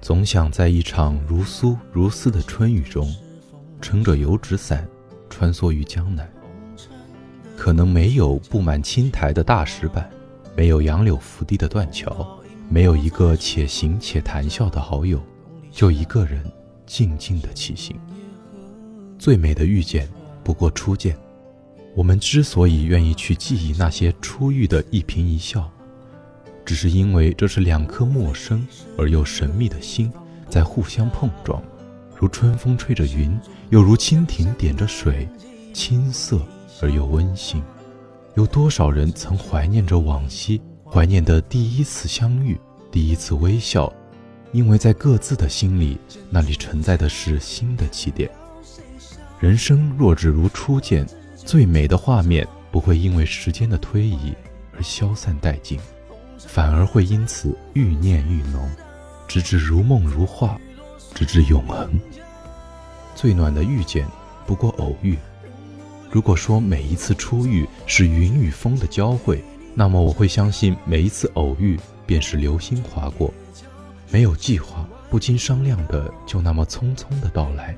总想在一场如酥如丝的春雨中，撑着油纸伞，穿梭于江南。可能没有布满青苔的大石板，没有杨柳拂堤的断桥，没有一个且行且谈笑的好友，就一个人静静的骑行。最美的遇见，不过初见。我们之所以愿意去记忆那些初遇的一颦一笑。只是因为这是两颗陌生而又神秘的心在互相碰撞，如春风吹着云，又如蜻蜓点着水，青涩而又温馨。有多少人曾怀念着往昔，怀念的第一次相遇，第一次微笑，因为在各自的心里，那里承载的是新的起点。人生若只如初见，最美的画面不会因为时间的推移而消散殆尽。反而会因此愈念愈浓，直至如梦如画，直至永恒。最暖的遇见，不过偶遇。如果说每一次初遇是云与风的交汇，那么我会相信每一次偶遇便是流星划过，没有计划、不经商量的就那么匆匆的到来，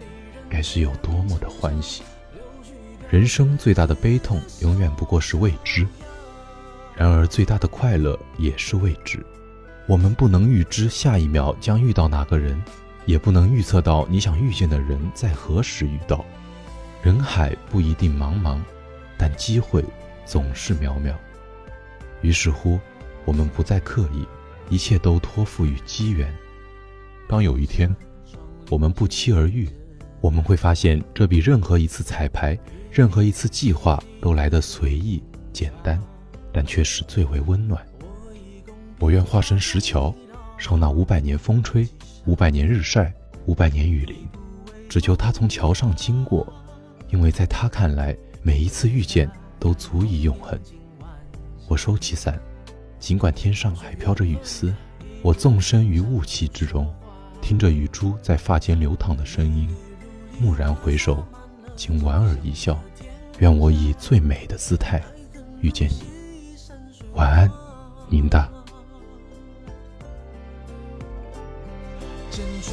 该是有多么的欢喜。人生最大的悲痛，永远不过是未知。然而，最大的快乐也是未知。我们不能预知下一秒将遇到哪个人，也不能预测到你想遇见的人在何时遇到。人海不一定茫茫，但机会总是渺渺。于是乎，我们不再刻意，一切都托付于机缘。当有一天，我们不期而遇，我们会发现，这比任何一次彩排、任何一次计划都来得随意简单。但却是最为温暖。我愿化身石桥，受那五百年风吹，五百年日晒，五百年雨淋，只求他从桥上经过，因为在他看来，每一次遇见都足以永恒。我收起伞，尽管天上还飘着雨丝，我纵身于雾气之中，听着雨珠在发间流淌的声音，蓦然回首，竟莞尔一笑。愿我以最美的姿态遇见你。晚安，您的。我只求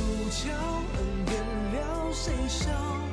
今朝。